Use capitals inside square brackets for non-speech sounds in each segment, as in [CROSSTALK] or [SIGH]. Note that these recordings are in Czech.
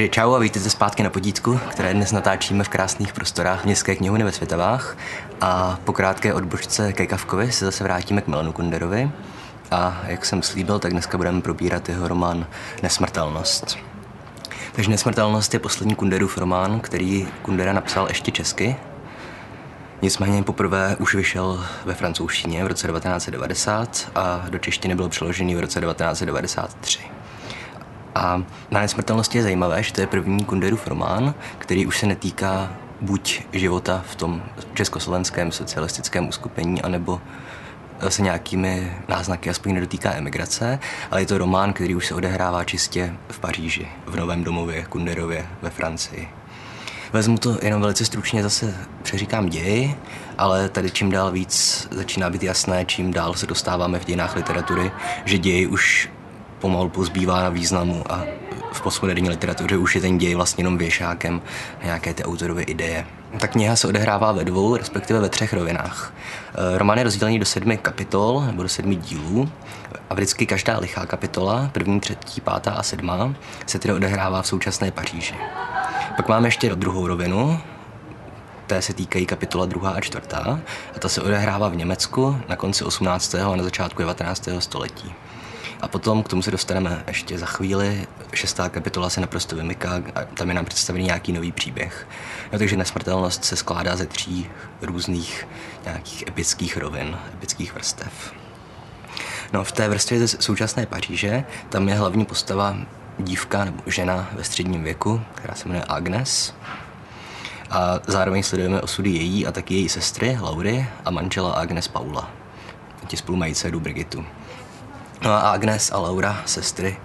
Takže čau a vítejte zpátky na podítku, které dnes natáčíme v krásných prostorách Městské knihovny ve Světavách. A po krátké odbočce ke Kavkovi se zase vrátíme k Milanu Kunderovi. A jak jsem slíbil, tak dneska budeme probírat jeho román Nesmrtelnost. Takže Nesmrtelnost je poslední Kunderův román, který Kundera napsal ještě česky. Nicméně poprvé už vyšel ve francouzštině v roce 1990 a do češtiny byl přeložený v roce 1993. A na nesmrtelnosti je zajímavé, že to je první Kunderův román, který už se netýká buď života v tom československém socialistickém uskupení, anebo se nějakými náznaky aspoň nedotýká emigrace, ale je to román, který už se odehrává čistě v Paříži, v Novém domově Kunderově ve Francii. Vezmu to jenom velice stručně, zase přeříkám ději, ale tady čím dál víc začíná být jasné, čím dál se dostáváme v dějinách literatury, že ději už pomalu pozbývá na významu a v postmoderní literatuře už je ten děj vlastně jenom věšákem nějaké ty autorovy ideje. Ta kniha se odehrává ve dvou, respektive ve třech rovinách. E, román je rozdělený do sedmi kapitol nebo do sedmi dílů a vždycky každá lichá kapitola, první, třetí, pátá a sedmá, se tedy odehrává v současné Paříži. Pak máme ještě druhou rovinu, té se týkají kapitola druhá a čtvrtá a ta se odehrává v Německu na konci 18. a na začátku 19. století. A potom k tomu se dostaneme ještě za chvíli. Šestá kapitola se naprosto vymyká a tam je nám představený nějaký nový příběh. No, takže nesmrtelnost se skládá ze tří různých nějakých epických rovin, epických vrstev. No v té vrstvě ze současné Paříže tam je hlavní postava dívka nebo žena ve středním věku, která se jmenuje Agnes. A zároveň sledujeme osudy její a taky její sestry Laury a manžela Agnes Paula. Ti spolu mají dceru Brigitu. No a Agnes a Laura, sestry,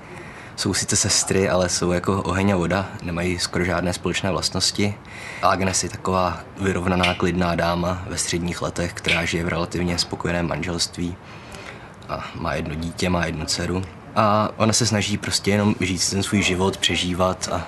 jsou sice sestry, ale jsou jako oheň a voda, nemají skoro žádné společné vlastnosti. Agnes je taková vyrovnaná, klidná dáma ve středních letech, která žije v relativně spokojeném manželství a má jedno dítě, má jednu dceru. A ona se snaží prostě jenom žít ten svůj život, přežívat a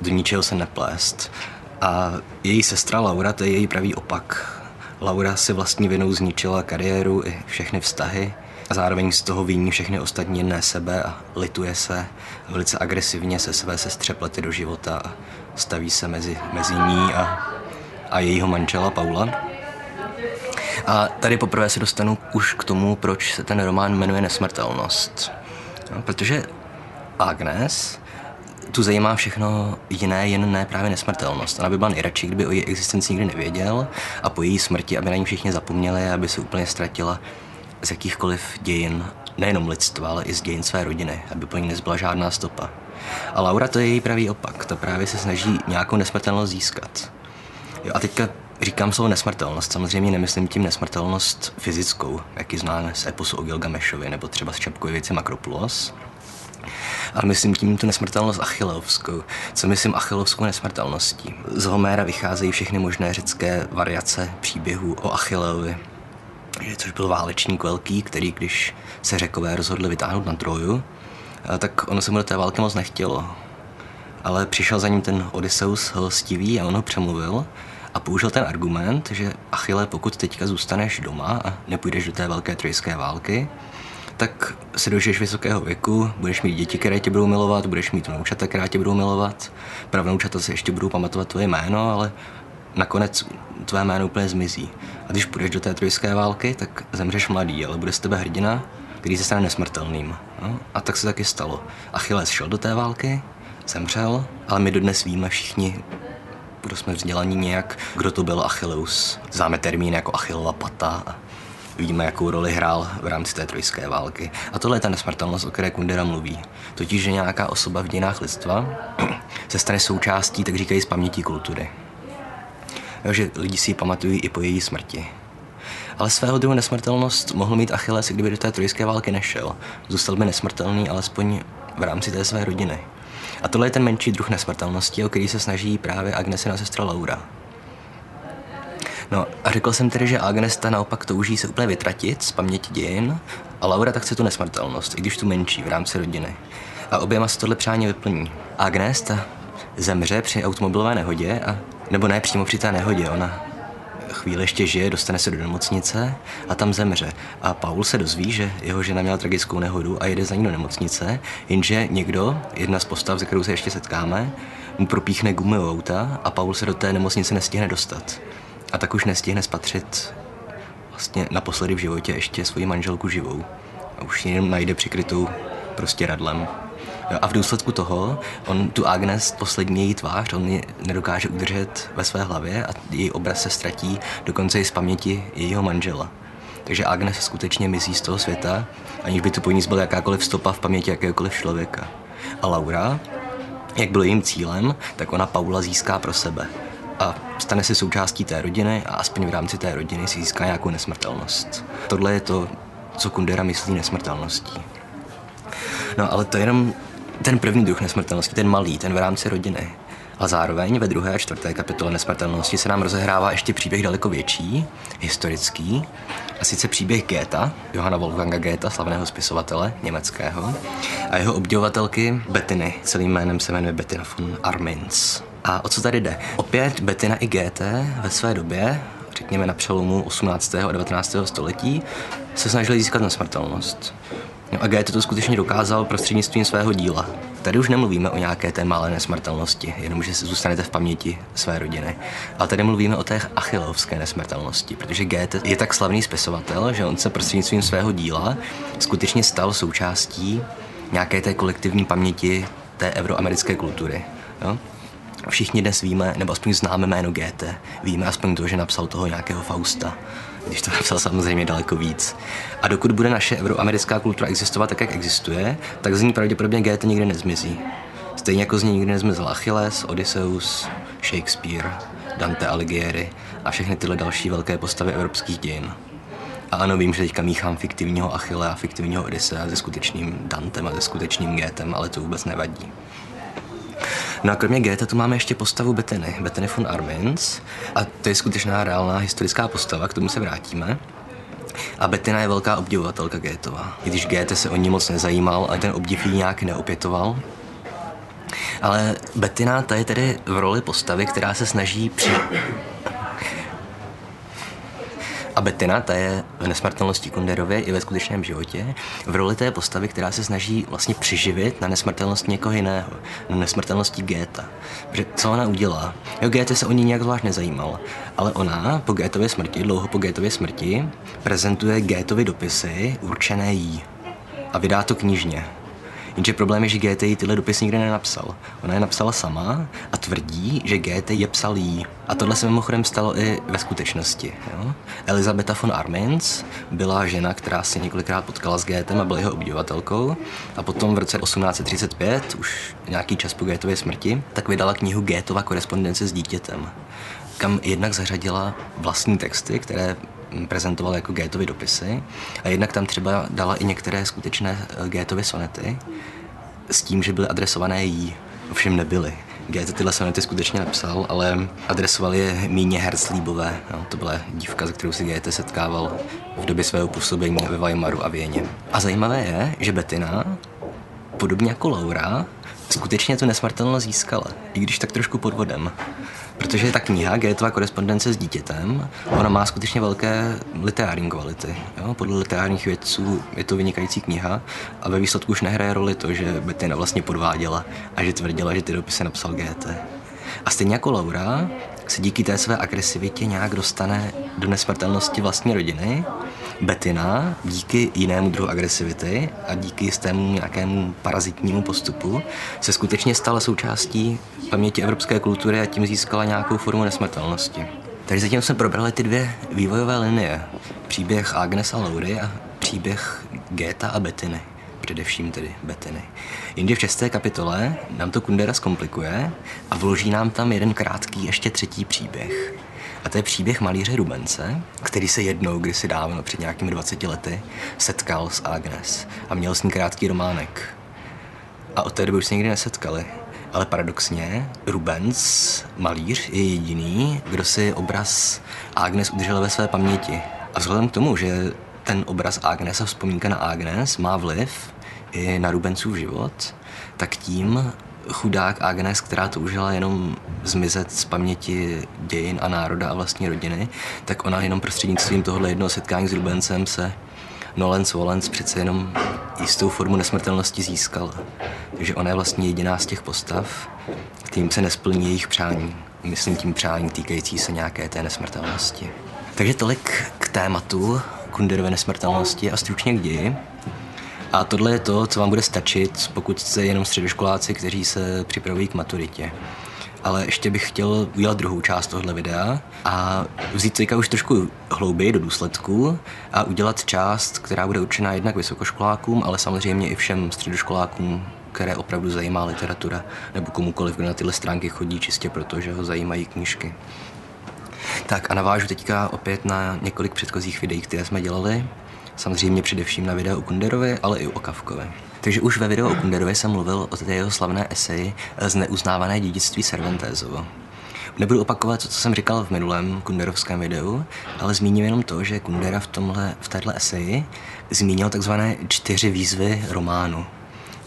do ničeho se neplést. A její sestra Laura, to je její pravý opak. Laura si vlastní vinou zničila kariéru i všechny vztahy a zároveň z toho viní všechny ostatní jedné sebe a lituje se velice agresivně se své sestře plety do života a staví se mezi, mezi ní a, a jejího manžela Paula. A tady poprvé se dostanu už k tomu, proč se ten román jmenuje Nesmrtelnost. No, protože Agnes tu zajímá všechno jiné, jen ne právě nesmrtelnost. Ona by byla nejradši, kdyby o její existenci nikdy nevěděl a po její smrti, aby na ní všichni zapomněli, aby se úplně ztratila z jakýchkoliv dějin, nejenom lidstva, ale i z dějin své rodiny, aby po ní nezbyla žádná stopa. A Laura to je její pravý opak, ta právě se snaží nějakou nesmrtelnost získat. Jo, a teďka říkám slovo nesmrtelnost, samozřejmě nemyslím tím nesmrtelnost fyzickou, jak ji známe z eposu o Gilgamešovi nebo třeba z věci Makropulos, ale myslím tím tu nesmrtelnost Achillovskou. Co myslím Achillovskou nesmrtelností? Z Homéra vycházejí všechny možné řecké variace příběhů o Achilleovi, což byl válečník velký, který když se řekové rozhodli vytáhnout na Troju, tak ono se mu do té války moc nechtělo. Ale přišel za ním ten Odysseus hostivý a on ho přemluvil a použil ten argument, že Achille, pokud teďka zůstaneš doma a nepůjdeš do té velké trojské války, tak se dožiješ vysokého věku, budeš mít děti, které tě budou milovat, budeš mít vnoučata, která tě budou milovat, pravnoučata si ještě budou pamatovat tvoje jméno, ale nakonec tvé jméno úplně zmizí. A když půjdeš do té trojské války, tak zemřeš mladý, ale bude z tebe hrdina, který se stane nesmrtelným. No? A tak se taky stalo. Achilles šel do té války, zemřel, ale my dodnes víme všichni, kdo jsme vzdělaní nějak, kdo to byl Achilleus. Známe termín jako Achillova pata a víme, jakou roli hrál v rámci té trojské války. A tohle je ta nesmrtelnost, o které Kundera mluví. Totiž, že nějaká osoba v dějinách lidstva [CLEARS THROAT] se stane součástí, tak říkají, z paměti kultury jo, že lidi si ji pamatují i po její smrti. Ale svého druhu nesmrtelnost mohl mít Achilles, kdyby do té trojské války nešel. Zůstal by nesmrtelný alespoň v rámci té své rodiny. A tohle je ten menší druh nesmrtelnosti, o který se snaží právě Agnesina sestra Laura. No a řekl jsem tedy, že Agnes ta naopak touží se úplně vytratit z paměti dějin a Laura tak chce tu nesmrtelnost, i když tu menší v rámci rodiny. A oběma se tohle přání vyplní. Agnes ta zemře při automobilové nehodě a nebo ne přímo při té nehodě, ona chvíli ještě žije, dostane se do nemocnice a tam zemře. A Paul se dozví, že jeho žena měla tragickou nehodu a jede za ní do nemocnice, jenže někdo, jedna z postav, ze kterou se ještě setkáme, mu propíchne gumy auta a Paul se do té nemocnice nestihne dostat. A tak už nestihne spatřit vlastně naposledy v životě ještě svoji manželku živou. A už jenom najde přikrytou prostě radlem. A v důsledku toho, on tu Agnes, poslední její tvář, on ji nedokáže udržet ve své hlavě a její obraz se ztratí dokonce i z paměti jejího manžela. Takže Agnes skutečně mizí z toho světa, aniž by tu po ní zbyla jakákoliv stopa v paměti jakéhokoliv člověka. A Laura, jak byl jejím cílem, tak ona Paula získá pro sebe. A stane se součástí té rodiny a aspoň v rámci té rodiny si získá nějakou nesmrtelnost. Tohle je to, co Kundera myslí nesmrtelností. No ale to je jenom ten první druh nesmrtelnosti, ten malý, ten v rámci rodiny. A zároveň ve druhé a čtvrté kapitole nesmrtelnosti se nám rozehrává ještě příběh daleko větší, historický, a sice příběh Goethe, Johana Wolfganga Goethe, slavného spisovatele německého, a jeho obdivovatelky Bettiny, celým jménem se jmenuje Bettina von Armins. A o co tady jde? Opět Bettina i Goethe ve své době, řekněme na přelomu 18. a 19. století, se snažili získat nesmrtelnost. No a Goethe to skutečně dokázal prostřednictvím svého díla. Tady už nemluvíme o nějaké té malé nesmrtelnosti, jenom že si zůstanete v paměti své rodiny. Ale tady mluvíme o té achilovské nesmrtelnosti, protože Goethe je tak slavný spisovatel, že on se prostřednictvím svého díla skutečně stal součástí nějaké té kolektivní paměti té euroamerické kultury. Jo? Všichni dnes víme, nebo aspoň známe jméno Goethe. Víme aspoň to, že napsal toho nějakého Fausta když to [LAUGHS] napsal samozřejmě daleko víc. A dokud bude naše euroamerická kultura existovat tak, jak existuje, tak z ní pravděpodobně Goethe nikdy nezmizí. Stejně jako z ní nikdy nezmizl Achilles, Odysseus, Shakespeare, Dante Alighieri a všechny tyhle další velké postavy evropských dějin. A ano, vím, že teďka míchám fiktivního Achille a fiktivního Odyssea se skutečným Dantem a se skutečným Goethem, ale to vůbec nevadí. No a kromě Goethe tu máme ještě postavu Bettiny, Bettiny von Armins. A to je skutečná reálná historická postava, k tomu se vrátíme. A Bettina je velká obdivovatelka Goethova. I když Goethe se o ní moc nezajímal, ale ten obdiv jí nějak neopětoval. Ale Bettina ta je tedy v roli postavy, která se snaží při... A Bettina, ta je v nesmrtelnosti Kunderově i ve skutečném životě v roli té postavy, která se snaží vlastně přiživit na nesmrtelnost někoho jiného, na nesmrtelnosti Géta. Protože co ona udělá? Jo, Goethe se o ní nějak zvlášť nezajímal, ale ona po Goethově smrti, dlouho po Goethově smrti, prezentuje Goethovi dopisy určené jí a vydá to knižně. Jenže problém je, že GT jí tyhle dopisy nikdy nenapsal. Ona je napsala sama a tvrdí, že GT je psal jí. A tohle se mimochodem stalo i ve skutečnosti. Jo? Elizabeta von Armins byla žena, která se několikrát potkala s Goethem a byla jeho obdivovatelkou. A potom v roce 1835, už nějaký čas po Goethově smrti, tak vydala knihu Goethova korespondence s dítětem kam jednak zařadila vlastní texty, které prezentoval jako Goethovy dopisy a jednak tam třeba dala i některé skutečné eh, Goethovy sonety s tím, že byly adresované jí. Ovšem nebyly. Goethe tyhle sonety skutečně napsal, ale adresoval je Míně Herzlíbové. No, to byla dívka, se kterou si Goethe setkával v době svého působení ve Weimaru a Věně. A zajímavé je, že Bettina, podobně jako Laura, skutečně tu nesmrtelnost získala, i když tak trošku podvodem. Protože ta kniha, Goethova korespondence s dítětem, ona má skutečně velké literární kvality. Jo? Podle literárních vědců je to vynikající kniha a ve výsledku už nehraje roli to, že Bettina vlastně podváděla a že tvrdila, že ty dopisy napsal Goethe. A stejně jako Laura se díky té své agresivitě nějak dostane do nesmrtelnosti vlastní rodiny, Betina díky jinému druhu agresivity a díky jistému nějakému parazitnímu postupu se skutečně stala součástí paměti evropské kultury a tím získala nějakou formu nesmrtelnosti. Takže zatím jsme probrali ty dvě vývojové linie. Příběh Agnes a Laury a příběh Geta a Betiny. Především tedy Betiny. Jindy v šesté kapitole nám to Kundera zkomplikuje a vloží nám tam jeden krátký ještě třetí příběh. A to je příběh malíře Rubence, který se jednou, kdysi dávno, před nějakými 20 lety, setkal s Agnes a měl s ní krátký románek. A od té doby už se nikdy nesetkali. Ale paradoxně, Rubens, malíř, je jediný, kdo si obraz Agnes udržel ve své paměti. A vzhledem k tomu, že ten obraz Agnes a vzpomínka na Agnes má vliv i na Rubensův život, tak tím chudák Agnes, která toužila jenom zmizet z paměti dějin a národa a vlastní rodiny, tak ona jenom prostřednictvím tohohle jednoho setkání s Rubencem se Nolens Volens přece jenom jistou formu nesmrtelnosti získal. Takže ona je vlastně jediná z těch postav, kterým se nesplní jejich přání. Myslím tím přání týkající se nějaké té nesmrtelnosti. Takže tolik k tématu Kunderové nesmrtelnosti a stručně k ději. A tohle je to, co vám bude stačit, pokud jste jenom středoškoláci, kteří se připravují k maturitě. Ale ještě bych chtěl udělat druhou část tohle videa a vzít teďka už trošku hlouběji do důsledků a udělat část, která bude určená jednak vysokoškolákům, ale samozřejmě i všem středoškolákům, které opravdu zajímá literatura, nebo komukoliv, kdo na tyhle stránky chodí čistě proto, že ho zajímají knížky. Tak a navážu teďka opět na několik předchozích videí, které jsme dělali. Samozřejmě především na video o Kunderovi, ale i o Kavkovi. Takže už ve videu o Kunderovi jsem mluvil o té jeho slavné eseji z neuznávané dědictví Cervantézovo. Nebudu opakovat, co jsem říkal v minulém kunderovském videu, ale zmíním jenom to, že Kundera v, tomhle, v této eseji zmínil takzvané čtyři výzvy románu.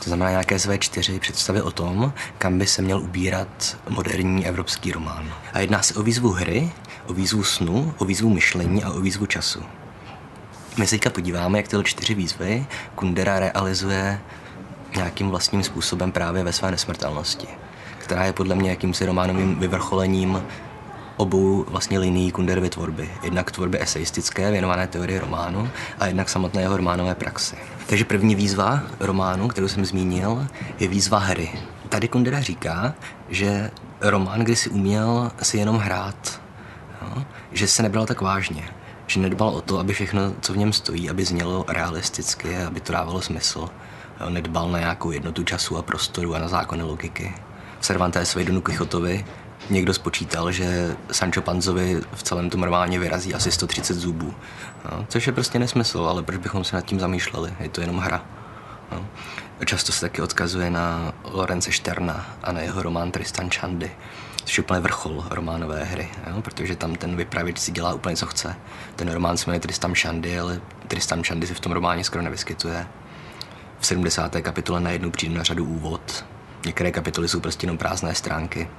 To znamená nějaké své čtyři představy o tom, kam by se měl ubírat moderní evropský román. A jedná se o výzvu hry, o výzvu snu, o výzvu myšlení a o výzvu času. My se teďka podíváme, jak tyhle čtyři výzvy Kundera realizuje nějakým vlastním způsobem právě ve své nesmrtelnosti, která je podle mě jakýmsi románovým vyvrcholením obou vlastně linií Kunderovy tvorby. Jednak tvorby eseistické, věnované teorii románu, a jednak samotné jeho románové praxi. Takže první výzva románu, kterou jsem zmínil, je výzva hry. Tady Kundera říká, že román kdy si uměl si jenom hrát, jo? že se nebral tak vážně, že nedbal o to, aby všechno, co v něm stojí, aby znělo realisticky, aby to dávalo smysl. Nedbal na nějakou jednotu času a prostoru a na zákony logiky. V Cervantésovi Donu Quixotovi někdo spočítal, že Sancho Panzovi v celém tom románě vyrazí asi 130 zubů. No, což je prostě nesmysl, ale proč bychom se nad tím zamýšleli? Je to jenom hra. No. Často se taky odkazuje na Lorence Šterna a na jeho román Tristan Chandy, což je úplně vrchol románové hry, jo? protože tam ten vypravěč si dělá úplně co chce. Ten román se jmenuje Tristan Chandy, ale Tristan Chandy se v tom románě skoro nevyskytuje. V 70. kapitole najednou přijde na řadu úvod. Některé kapitoly jsou prostě jenom prázdné stránky.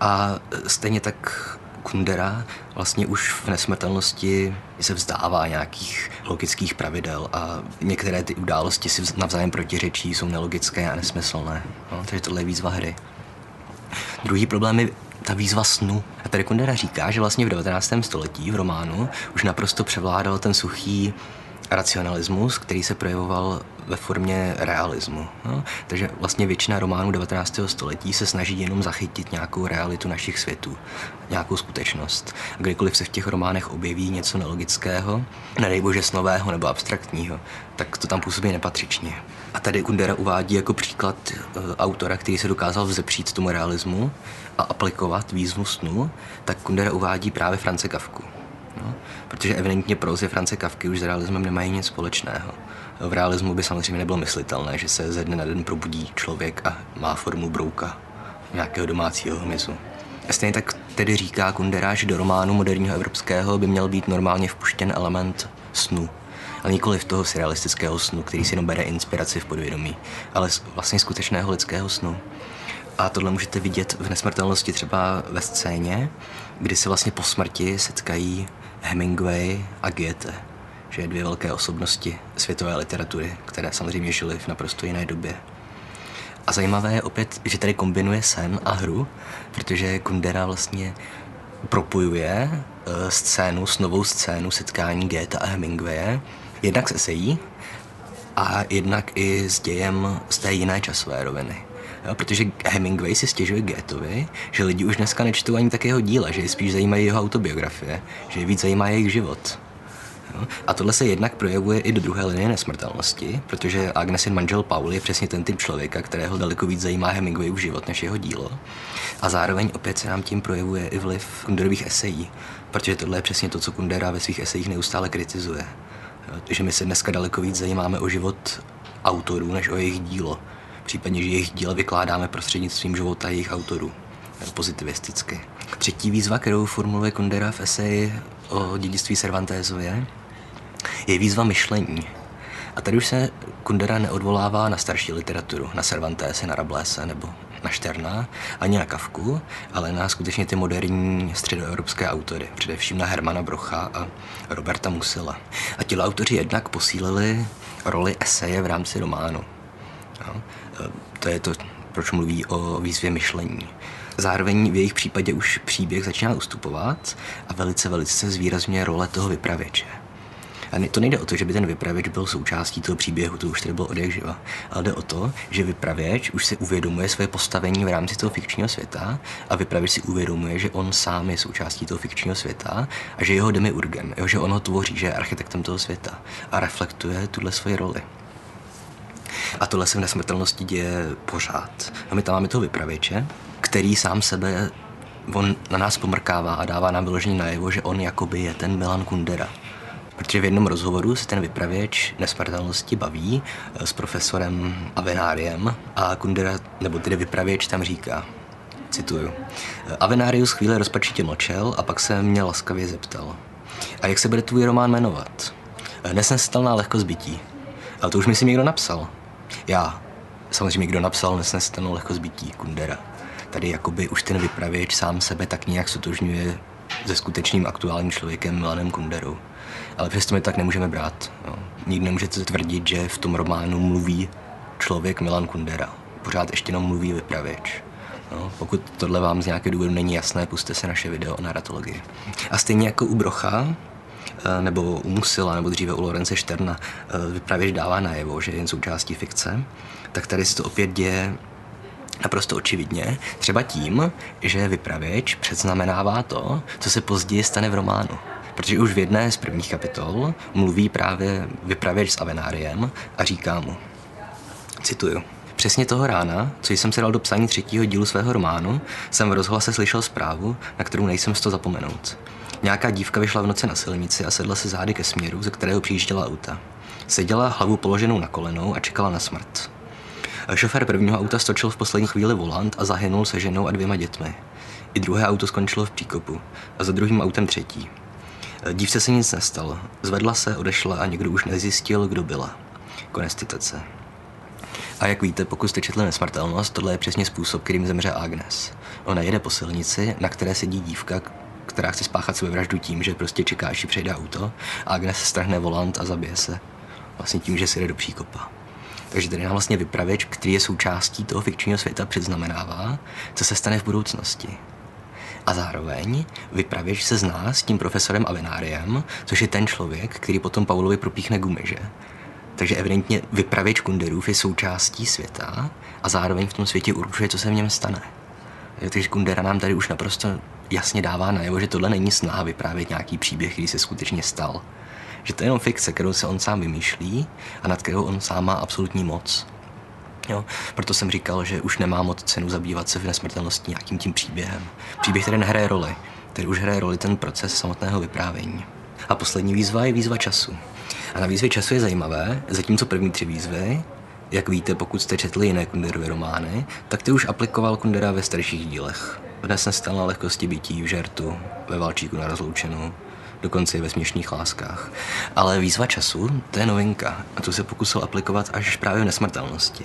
A stejně tak Kundera vlastně už v nesmrtelnosti se vzdává nějakých logických pravidel a některé ty události si navzájem protiřečí, jsou nelogické a nesmyslné. No, takže tohle je výzva hry. Druhý problém je ta výzva snu. A tady Kundera říká, že vlastně v 19. století v románu už naprosto převládal ten suchý racionalismus, který se projevoval ve formě realismu. No? Takže vlastně většina románů 19. století se snaží jenom zachytit nějakou realitu našich světů, nějakou skutečnost. A kdykoliv se v těch románech objeví něco nelogického, nedej bože snového nebo abstraktního, tak to tam působí nepatřičně. A tady Kundera uvádí jako příklad uh, autora, který se dokázal vzepřít tomu realismu a aplikovat výzvu snu, tak Kundera uvádí právě France Kafku. No, protože evidentně prozy France Kafky už s realismem nemají nic společného. V realismu by samozřejmě nebylo myslitelné, že se ze dne na den probudí člověk a má formu brouka, nějakého domácího hmyzu. Stejně tak tedy říká Kundera, že do románu moderního evropského by měl být normálně vpuštěn element snu. Ale nikoli v toho surrealistického snu, který si jenom bere inspiraci v podvědomí, ale vlastně skutečného lidského snu. A tohle můžete vidět v nesmrtelnosti třeba ve scéně, kdy se vlastně po smrti setkají Hemingway a Goethe, že dvě velké osobnosti světové literatury, které samozřejmě žily v naprosto jiné době. A zajímavé je opět, že tady kombinuje sen a hru, protože Kundera vlastně propojuje uh, scénu s novou scénu setkání Goethe a Hemingwaye, jednak se sejí a jednak i s dějem z té jiné časové roviny. Jo, protože Hemingway si stěžuje Goetheovi, že lidi už dneska nečtou ani tak jeho díla, že je spíš zajímají jeho autobiografie, že je víc zajímá jejich život. Jo? A tohle se jednak projevuje i do druhé linie nesmrtelnosti, protože Agnesin manžel Paul je přesně ten typ člověka, kterého daleko víc zajímá Hemingwayův život než jeho dílo. A zároveň opět se nám tím projevuje i vliv Kunderových esejí, protože tohle je přesně to, co Kundera ve svých esejích neustále kritizuje. Že my se dneska daleko víc zajímáme o život autorů, než o jejich dílo případně, že jejich díla vykládáme prostřednictvím života jejich autorů pozitivisticky. Třetí výzva, kterou formuluje Kundera v eseji o dědictví Cervantésově, je výzva myšlení. A tady už se Kundera neodvolává na starší literaturu, na Cervantése, na Rablese nebo na Šterna, ani na Kavku, ale na skutečně ty moderní středoevropské autory, především na Hermana Brocha a Roberta Musila. A ti autoři jednak posílili roli eseje v rámci románu. No, to je to, proč mluví o výzvě myšlení. Zároveň v jejich případě už příběh začíná ustupovat a velice, velice zvýrazňuje role toho vypravěče. A to nejde o to, že by ten vypravěč byl součástí toho příběhu, to už tady bylo od jak živa, ale jde o to, že vypravěč už si uvědomuje své postavení v rámci toho fikčního světa a vypravěč si uvědomuje, že on sám je součástí toho fikčního světa a že jeho demiurgem, jo, že on ho tvoří, že je architektem toho světa a reflektuje tuhle svoji roli. A tohle se v nesmrtelnosti děje pořád. A my tam máme toho vypravěče, který sám sebe on na nás pomrkává a dává nám vyložení najevo, že on jakoby je ten Milan Kundera. Protože v jednom rozhovoru se ten vypravěč nesmrtelnosti baví eh, s profesorem Avenáriem a Kundera, nebo tedy vypravěč tam říká, cituju, Avenarius chvíli rozpačitě mlčel a pak se mě laskavě zeptal. A jak se bude tvůj román jmenovat? Eh, Nesnestelná lehkost bytí. Ale to už mi si někdo napsal. Já. Samozřejmě kdo napsal Nesnestelnou lehkost bytí, Kundera. Tady jakoby už ten vypravěč sám sebe tak nějak sotožňuje se skutečným aktuálním člověkem Milanem Kunderou. Ale přesto my tak nemůžeme brát. Jo. Nikdy nemůžete tvrdit, že v tom románu mluví člověk Milan Kundera. Pořád ještě jenom mluví vypravěč. No, pokud tohle vám z nějakého důvodu není jasné, puste se naše video o narratologii. A stejně jako u Brocha, eh, nebo u Musila, nebo dříve u Lorence Šterna, eh, vypravěč dává najevo, že je jen součástí fikce, tak tady se to opět děje naprosto očividně, třeba tím, že vypravěč předznamenává to, co se později stane v románu. Protože už v jedné z prvních kapitol mluví právě vypravěč s Avenáriem a říká mu, cituju, Přesně toho rána, co jsem se dal do psání třetího dílu svého románu, jsem v rozhlase slyšel zprávu, na kterou nejsem z to zapomenout. Nějaká dívka vyšla v noci na silnici a sedla se zády ke směru, ze kterého přijížděla auta. Seděla hlavu položenou na kolenou a čekala na smrt. Šofér prvního auta stočil v poslední chvíli volant a zahynul se ženou a dvěma dětmi. I druhé auto skončilo v příkopu a za druhým autem třetí. Dívce se nic nestalo. Zvedla se, odešla a někdo už nezjistil, kdo byla. Konec citace. A jak víte, pokud jste četli Nesmrtelnost, tohle je přesně způsob, kterým zemře Agnes. Ona jede po silnici, na které sedí dívka, která chce spáchat sebevraždu tím, že prostě čeká, až přejde auto. A Agnes strhne volant a zabije se. Vlastně tím, že si jde do příkopa. Takže tady nám vlastně vypravěč, který je součástí toho fikčního světa, předznamenává, co se stane v budoucnosti. A zároveň vypravěč se zná s tím profesorem Avenáriem, což je ten člověk, který potom Paulovi propíchne gumy, že? Takže evidentně vypravěč Kunderův je součástí světa a zároveň v tom světě určuje, co se v něm stane. Takže Kundera nám tady už naprosto jasně dává najevo, že tohle není snaha vyprávět nějaký příběh, který se skutečně stal. Že to je jenom fikce, kterou se on sám vymýšlí a nad kterou on sám má absolutní moc. Jo? Proto jsem říkal, že už nemá moc cenu zabývat se v nesmrtelnosti nějakým tím příběhem. Příběh, který nehraje roli. Který už hraje roli ten proces samotného vyprávění. A poslední výzva je výzva času. A na výzvě času je zajímavé, zatímco první tři výzvy, jak víte, pokud jste četli jiné Kunderovy romány, tak ty už aplikoval Kundera ve starších dílech. Dnes se stal na lehkosti bytí v žertu, ve Valčíku na rozloučenou, dokonce i ve směšných láskách. Ale výzva času, to je novinka a tu se pokusil aplikovat až právě v nesmrtelnosti.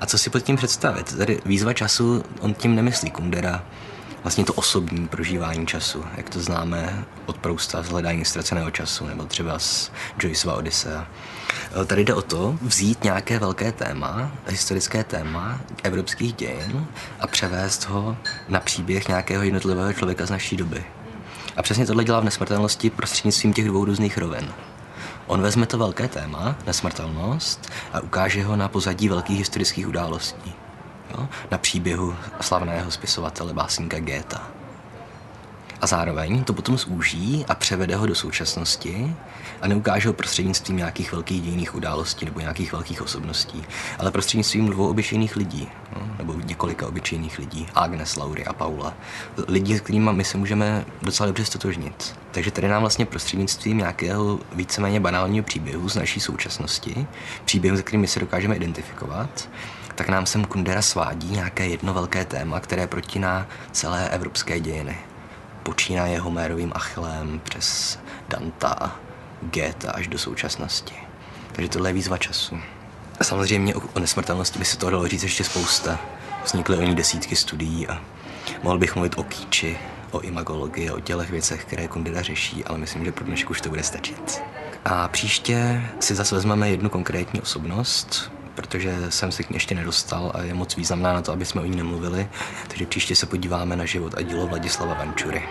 A co si pod tím představit? Tady výzva času, on tím nemyslí Kundera, vlastně to osobní prožívání času, jak to známe od Prousta z hledání ztraceného času, nebo třeba z Joyceova Odyssea. Tady jde o to vzít nějaké velké téma, historické téma evropských dějin a převést ho na příběh nějakého jednotlivého člověka z naší doby. A přesně tohle dělá v nesmrtelnosti prostřednictvím těch dvou různých rovin. On vezme to velké téma, nesmrtelnost, a ukáže ho na pozadí velkých historických událostí. Jo? Na příběhu slavného spisovatele básníka Géta a zároveň to potom zúží a převede ho do současnosti a neukáže ho prostřednictvím nějakých velkých dějných událostí nebo nějakých velkých osobností, ale prostřednictvím dvou obyčejných lidí, no, nebo několika obyčejných lidí, Agnes, Laury a Paula. Lidi, s kterými my se můžeme docela dobře stotožnit. Takže tady nám vlastně prostřednictvím nějakého víceméně banálního příběhu z naší současnosti, příběhu, se kterým my se dokážeme identifikovat, tak nám sem Kundera svádí nějaké jedno velké téma, které protiná celé evropské dějiny počínaje Homérovým Achillem přes Danta, Goethe až do současnosti. Takže tohle je výzva času. A samozřejmě o, nesmrtelnosti by se toho dalo říct ještě spousta. Vznikly o ní desítky studií a mohl bych mluvit o kýči, o imagologii, o tělech věcech, které Kundera řeší, ale myslím, že pro dnešek už to bude stačit. A příště si zase vezmeme jednu konkrétní osobnost, protože jsem se k ní ještě nedostal a je moc významná na to, aby jsme o ní nemluvili. Takže příště se podíváme na život a dílo Vladislava Vančury.